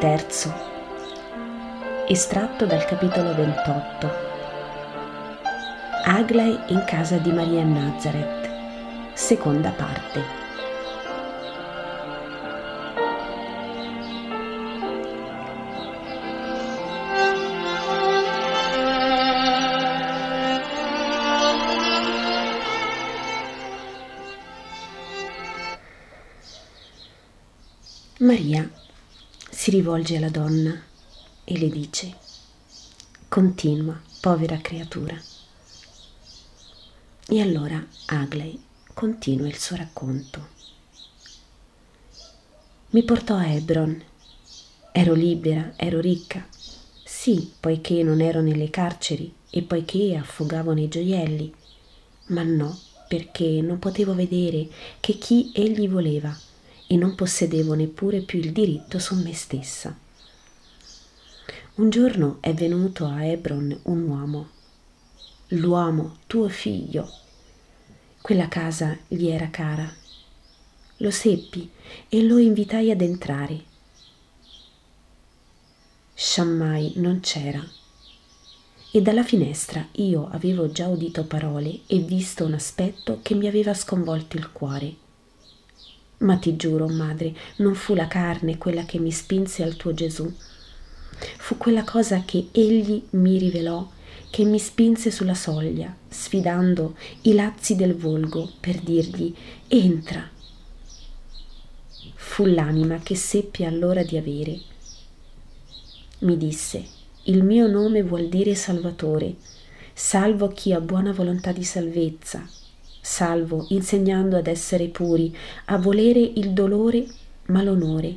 Volume. Estratto dal capitolo 28. Aglai in casa di Maria Nazareth. Seconda parte. Maria si rivolge alla donna e le dice, continua, povera creatura. E allora Agley continua il suo racconto. Mi portò a Hebron. Ero libera, ero ricca. Sì, poiché non ero nelle carceri e poiché affogavo nei gioielli, ma no, perché non potevo vedere che chi egli voleva e non possedevo neppure più il diritto su me stessa. Un giorno è venuto a Hebron un uomo, l'uomo tuo figlio. Quella casa gli era cara. Lo seppi e lo invitai ad entrare. Shammai non c'era e dalla finestra io avevo già udito parole e visto un aspetto che mi aveva sconvolto il cuore. Ma ti giuro, madre, non fu la carne quella che mi spinse al tuo Gesù. Fu quella cosa che egli mi rivelò che mi spinse sulla soglia, sfidando i lazzi del volgo per dirgli entra. Fu l'anima che seppi allora di avere. Mi disse, il mio nome vuol dire Salvatore, salvo chi ha buona volontà di salvezza, salvo insegnando ad essere puri, a volere il dolore ma l'onore,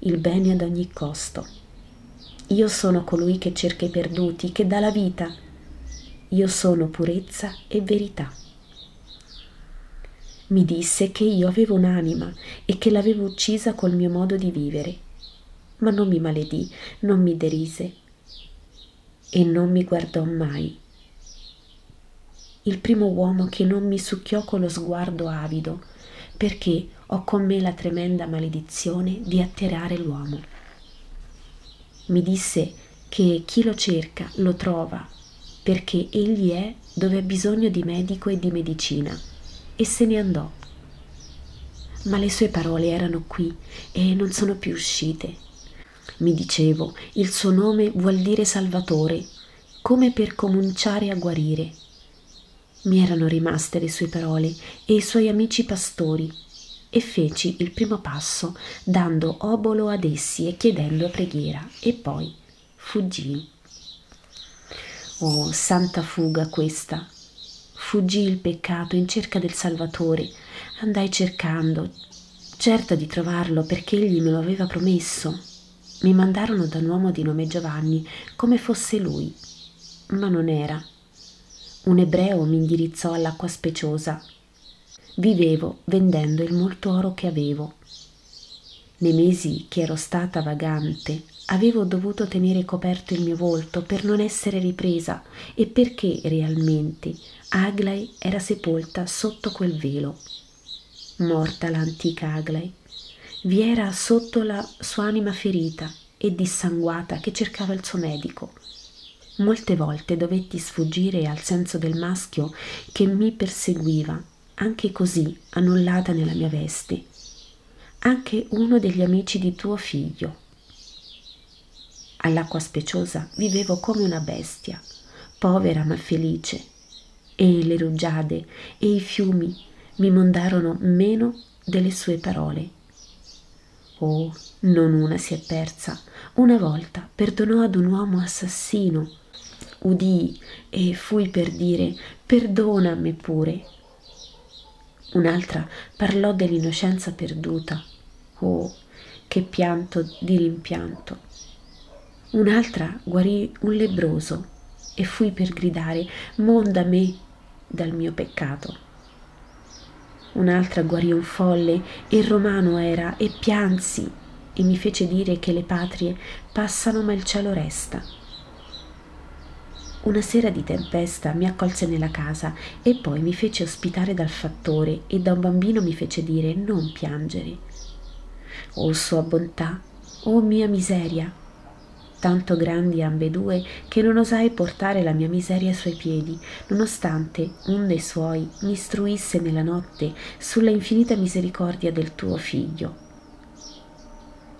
il bene ad ogni costo. Io sono colui che cerca i perduti, che dà la vita. Io sono purezza e verità. Mi disse che io avevo un'anima e che l'avevo uccisa col mio modo di vivere, ma non mi maledì, non mi derise e non mi guardò mai il primo uomo che non mi succhiò con lo sguardo avido, perché ho con me la tremenda maledizione di atterrare l'uomo. Mi disse che chi lo cerca lo trova, perché egli è dove ha bisogno di medico e di medicina, e se ne andò. Ma le sue parole erano qui e non sono più uscite. Mi dicevo, il suo nome vuol dire Salvatore, come per cominciare a guarire mi erano rimaste le sue parole e i suoi amici pastori e feci il primo passo dando obolo ad essi e chiedendo preghiera e poi fuggii. Oh, santa fuga questa! Fuggii il peccato in cerca del Salvatore, andai cercando, certa di trovarlo perché egli me lo aveva promesso. Mi mandarono da un uomo di nome Giovanni come fosse lui, ma non era un ebreo mi indirizzò all'acqua speciosa. Vivevo vendendo il molto oro che avevo. Nei mesi che ero stata vagante, avevo dovuto tenere coperto il mio volto per non essere ripresa e perché realmente Aglai era sepolta sotto quel velo. Morta l'antica Aglai, vi era sotto la sua anima ferita e dissanguata che cercava il suo medico Molte volte dovetti sfuggire al senso del maschio che mi perseguiva, anche così annullata nella mia veste. Anche uno degli amici di tuo figlio. All'acqua speciosa vivevo come una bestia, povera ma felice, e le rugiade e i fiumi mi mondarono meno delle sue parole. Oh, non una si è persa. Una volta perdonò ad un uomo assassino udii e fui per dire perdona a me pure. Un'altra parlò dell'innocenza perduta. Oh, che pianto di rimpianto. Un'altra guarì un lebroso e fui per gridare monda me dal mio peccato. Un'altra guarì un folle e romano era e piansi e mi fece dire che le patrie passano ma il cielo resta. Una sera di tempesta mi accolse nella casa e poi mi fece ospitare dal fattore e da un bambino mi fece dire non piangere. O sua bontà, oh mia miseria, tanto grandi ambedue che non osai portare la mia miseria ai suoi piedi, nonostante un dei suoi mi istruisse nella notte sulla infinita misericordia del tuo figlio.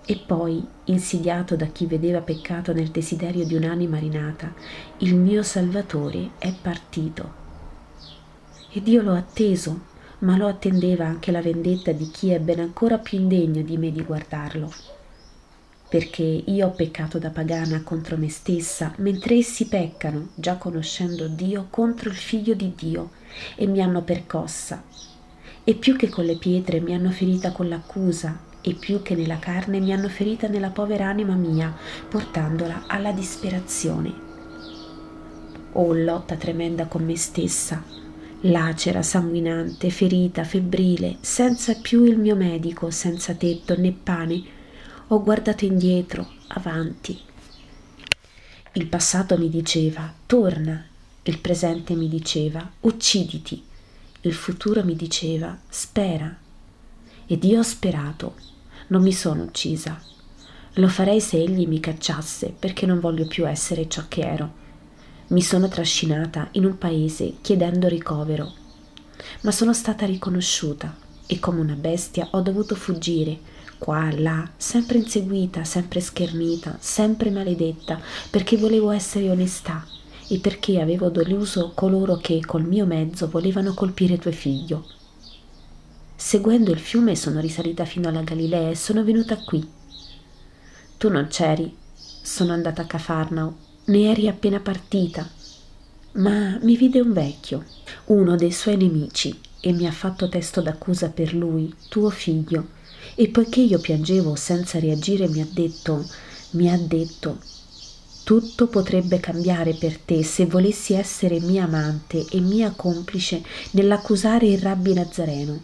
E poi, insidiato da chi vedeva peccato nel desiderio di un'anima rinata, il mio Salvatore è partito. Ed io l'ho atteso, ma lo attendeva anche la vendetta di chi è ben ancora più indegno di me di guardarlo perché io ho peccato da pagana contro me stessa, mentre essi peccano, già conoscendo Dio, contro il figlio di Dio, e mi hanno percossa. E più che con le pietre mi hanno ferita con l'accusa, e più che nella carne mi hanno ferita nella povera anima mia, portandola alla disperazione. Oh lotta tremenda con me stessa, lacera, sanguinante, ferita, febbrile, senza più il mio medico, senza tetto né pane, ho guardato indietro, avanti. Il passato mi diceva torna, il presente mi diceva ucciditi, il futuro mi diceva spera. Ed io ho sperato, non mi sono uccisa. Lo farei se egli mi cacciasse perché non voglio più essere ciò che ero. Mi sono trascinata in un paese chiedendo ricovero, ma sono stata riconosciuta e come una bestia ho dovuto fuggire qua, là, sempre inseguita, sempre schernita, sempre maledetta, perché volevo essere onestà e perché avevo deluso coloro che col mio mezzo volevano colpire tuo figlio. Seguendo il fiume sono risalita fino alla Galilea e sono venuta qui. Tu non c'eri, sono andata a Cafarnao, ne eri appena partita, ma mi vide un vecchio, uno dei suoi nemici, e mi ha fatto testo d'accusa per lui, tuo figlio, e poiché io piangevo senza reagire mi ha detto, mi ha detto, tutto potrebbe cambiare per te se volessi essere mia amante e mia complice nell'accusare il rabbi Nazareno.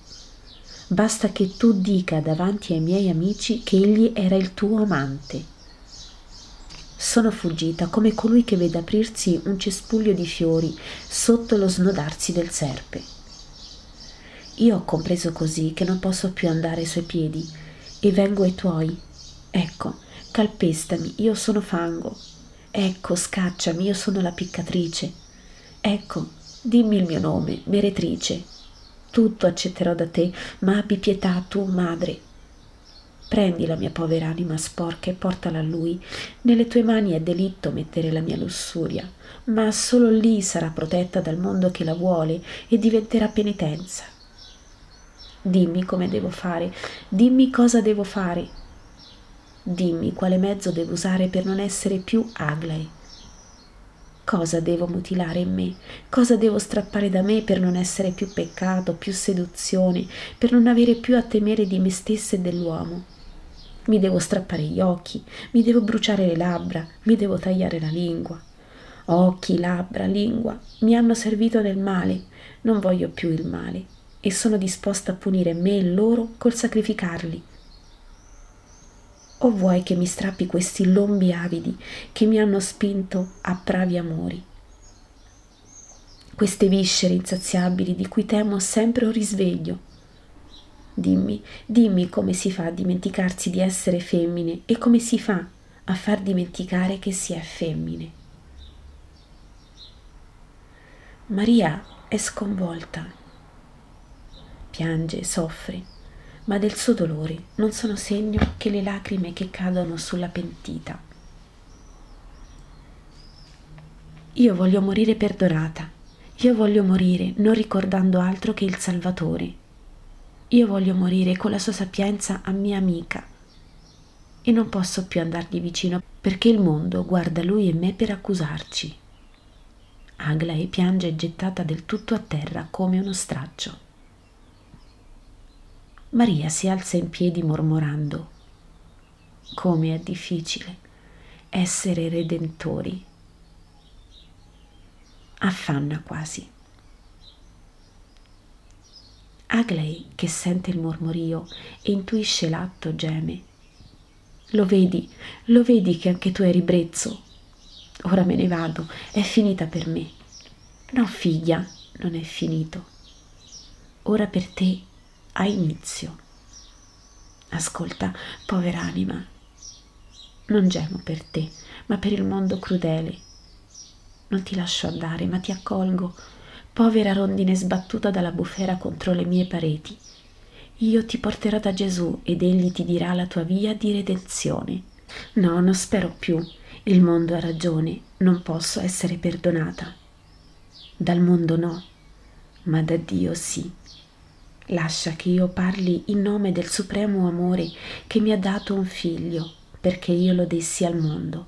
Basta che tu dica davanti ai miei amici che egli era il tuo amante. Sono fuggita come colui che vede aprirsi un cespuglio di fiori sotto lo snodarsi del serpe. Io ho compreso così che non posso più andare ai suoi piedi e vengo ai tuoi. Ecco, calpestami, io sono fango. Ecco, scacciami, io sono la piccatrice. Ecco, dimmi il mio nome, meretrice. Tutto accetterò da te, ma abbi pietà tu, madre. Prendi la mia povera anima sporca e portala a lui. Nelle tue mani è delitto mettere la mia lussuria, ma solo lì sarà protetta dal mondo che la vuole e diventerà penitenza. Dimmi come devo fare, dimmi cosa devo fare. Dimmi quale mezzo devo usare per non essere più Aglai. Cosa devo mutilare in me? Cosa devo strappare da me per non essere più peccato, più seduzione, per non avere più a temere di me stessa e dell'uomo? Mi devo strappare gli occhi, mi devo bruciare le labbra, mi devo tagliare la lingua. Occhi, labbra, lingua mi hanno servito nel male, non voglio più il male e sono disposta a punire me e loro col sacrificarli. O vuoi che mi strappi questi lombi avidi che mi hanno spinto a bravi amori? Queste viscere insaziabili di cui temo sempre un risveglio. Dimmi, dimmi come si fa a dimenticarsi di essere femmine e come si fa a far dimenticare che si è femmine. Maria è sconvolta piange, soffre, ma del suo dolore non sono segno che le lacrime che cadono sulla pentita. Io voglio morire perdonata, io voglio morire non ricordando altro che il Salvatore. Io voglio morire con la sua sapienza a mia amica. E non posso più andargli vicino perché il mondo guarda lui e me per accusarci. Aglae piange gettata del tutto a terra come uno straccio. Maria si alza in piedi mormorando. Come è difficile essere redentori. Affanna quasi. Agley, che sente il mormorio e intuisce l'atto, geme. Lo vedi, lo vedi che anche tu hai ribrezzo. Ora me ne vado, è finita per me. No, figlia, non è finito. Ora per te ha inizio. Ascolta, povera anima, non gemo per te, ma per il mondo crudele. Non ti lascio andare, ma ti accolgo, povera rondine sbattuta dalla bufera contro le mie pareti. Io ti porterò da Gesù ed egli ti dirà la tua via di redenzione. No, non spero più. Il mondo ha ragione, non posso essere perdonata. Dal mondo no, ma da Dio sì. Lascia che io parli in nome del supremo amore che mi ha dato un figlio perché io lo dessi al mondo.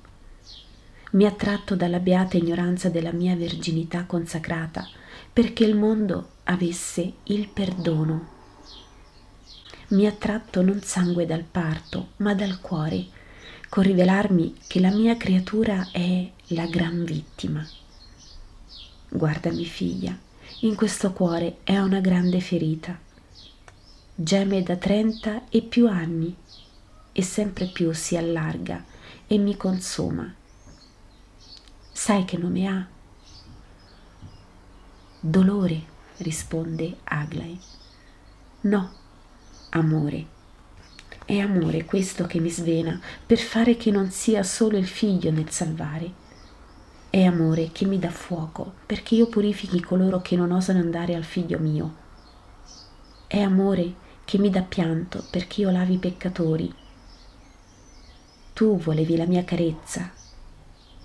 Mi ha tratto dalla beata ignoranza della mia verginità consacrata perché il mondo avesse il perdono. Mi ha tratto non sangue dal parto, ma dal cuore, con rivelarmi che la mia creatura è la gran vittima. Guardami figlia, in questo cuore è una grande ferita. Geme da trenta e più anni e sempre più si allarga e mi consuma. Sai che nome ha? Dolore, risponde Aglai. No, amore. È amore questo che mi svena per fare che non sia solo il figlio nel salvare. È amore che mi dà fuoco perché io purifichi coloro che non osano andare al figlio mio. È amore che mi dà pianto perché io lavi i peccatori tu volevi la mia carezza.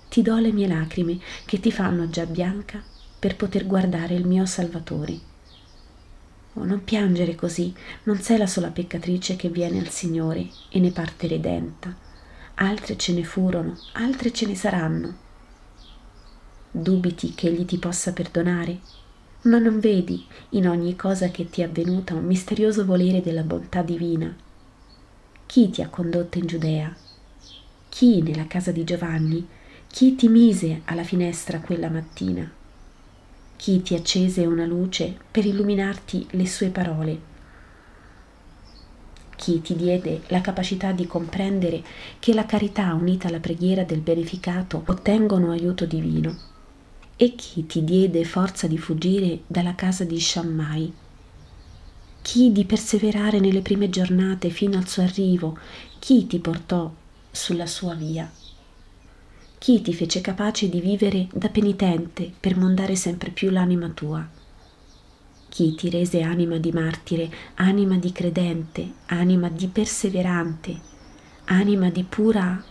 Ti do le mie lacrime che ti fanno già bianca per poter guardare il mio Salvatore. Oh, non piangere così, non sei la sola peccatrice che viene al Signore e ne parte redenta. Altre ce ne furono, altre ce ne saranno. Dubiti che Egli ti possa perdonare? Ma non vedi in ogni cosa che ti è avvenuta un misterioso volere della bontà divina? Chi ti ha condotto in Giudea? Chi nella casa di Giovanni? Chi ti mise alla finestra quella mattina? Chi ti accese una luce per illuminarti le sue parole? Chi ti diede la capacità di comprendere che la carità unita alla preghiera del beneficato ottengono aiuto divino? E chi ti diede forza di fuggire dalla casa di Shammai? Chi di perseverare nelle prime giornate fino al suo arrivo? Chi ti portò sulla sua via. Chi ti fece capace di vivere da penitente per mondare sempre più l'anima tua? Chi ti rese anima di martire, anima di credente, anima di perseverante, anima di pura...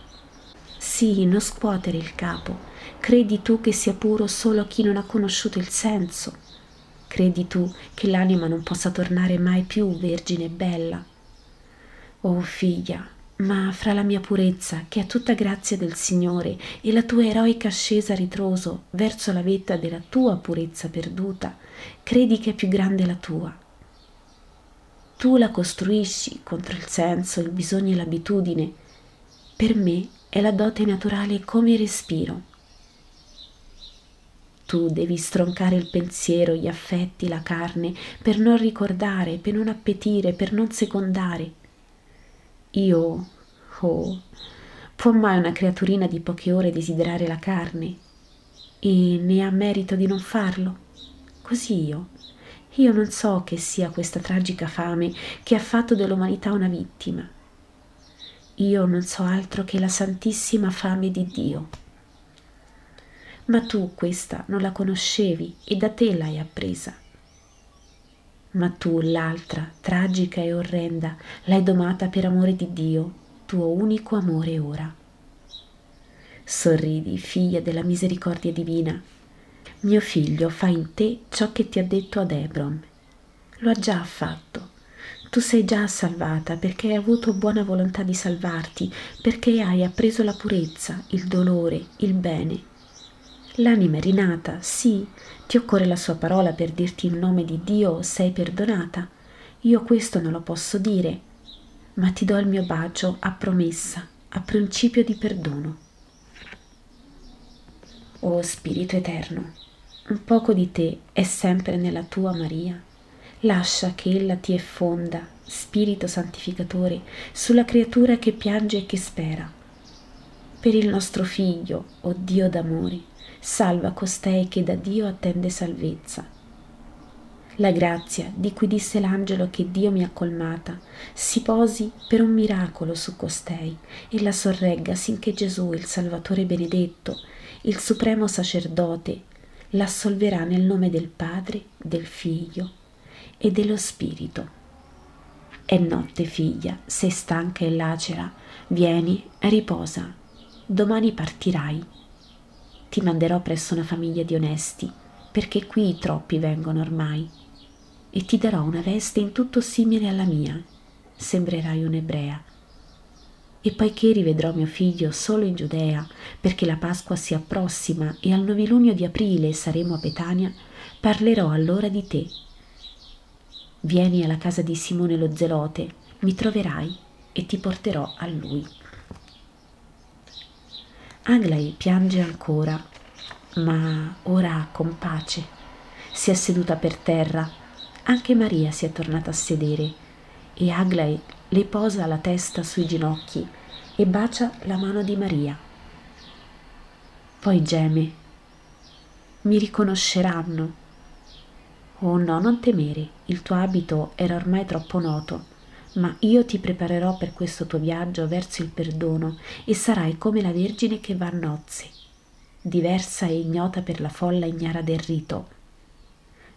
Sì, non scuotere il capo. Credi tu che sia puro solo chi non ha conosciuto il senso? Credi tu che l'anima non possa tornare mai più vergine e bella? Oh figlia, ma fra la mia purezza, che è tutta grazia del Signore, e la tua eroica ascesa a ritroso verso la vetta della tua purezza perduta, credi che è più grande la tua. Tu la costruisci contro il senso, il bisogno e l'abitudine. Per me è la dote naturale come respiro. Tu devi stroncare il pensiero, gli affetti, la carne, per non ricordare, per non appetire, per non secondare io, oh, può mai una creaturina di poche ore desiderare la carne? E ne ha merito di non farlo? Così io. Io non so che sia questa tragica fame che ha fatto dell'umanità una vittima. Io non so altro che la santissima fame di Dio. Ma tu questa non la conoscevi e da te l'hai appresa ma tu l'altra, tragica e orrenda, l'hai domata per amore di Dio, tuo unico amore ora. Sorridi, figlia della misericordia divina. Mio figlio fa in te ciò che ti ha detto ad Ebron. Lo ha già fatto. Tu sei già salvata perché hai avuto buona volontà di salvarti, perché hai appreso la purezza, il dolore, il bene L'anima è rinata, sì, ti occorre la sua parola per dirti in nome di Dio sei perdonata. Io questo non lo posso dire, ma ti do il mio bacio a promessa, a principio di perdono. O oh, Spirito Eterno, un poco di te è sempre nella tua Maria. Lascia che ella ti effonda, Spirito Santificatore, sulla creatura che piange e che spera. Per il nostro Figlio, o oh Dio d'amore, salva costei che da Dio attende salvezza. La grazia di cui disse l'angelo che Dio mi ha colmata si posi per un miracolo su costei e la sorregga sinché Gesù, il Salvatore benedetto, il supremo sacerdote, l'assolverà nel nome del Padre, del Figlio e dello Spirito. È notte, figlia, sei stanca e lacera, vieni, riposa, domani partirai. Ti manderò presso una famiglia di onesti, perché qui troppi vengono ormai, e ti darò una veste in tutto simile alla mia, sembrerai un'ebrea. E poiché rivedrò mio figlio solo in Giudea, perché la Pasqua si approssima e al novilunio di aprile saremo a Betania, parlerò allora di te. Vieni alla casa di Simone lo Zelote, mi troverai e ti porterò a lui. Aglai piange ancora, ma ora con pace. Si è seduta per terra, anche Maria si è tornata a sedere e Aglai le posa la testa sui ginocchi e bacia la mano di Maria. Poi geme. Mi riconosceranno. Oh no, non temere, il tuo abito era ormai troppo noto, ma io ti preparerò per questo tuo viaggio verso il perdono e sarai come la Vergine che va a nozze, diversa e ignota per la folla ignara del rito.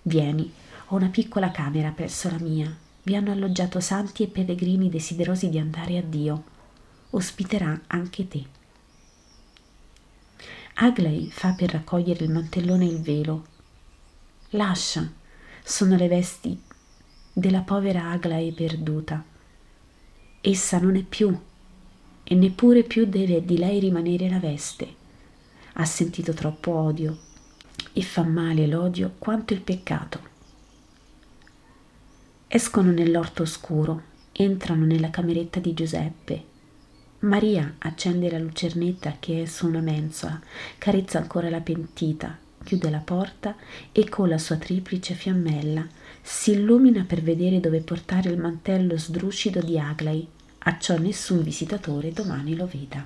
Vieni, ho una piccola camera presso la mia, vi hanno alloggiato santi e pellegrini desiderosi di andare a Dio. Ospiterà anche te. Aglai fa per raccogliere il mantellone e il velo. Lascia, sono le vesti della povera Aglai perduta. Essa non è più, e neppure più deve di lei rimanere la veste. Ha sentito troppo odio, e fa male l'odio quanto il peccato. Escono nell'orto oscuro, entrano nella cameretta di Giuseppe. Maria accende la lucernetta che è su una mensola, carezza ancora la pentita, chiude la porta e con la sua triplice fiammella si illumina per vedere dove portare il mantello sdrucido di Aglai, a ciò nessun visitatore domani lo veda.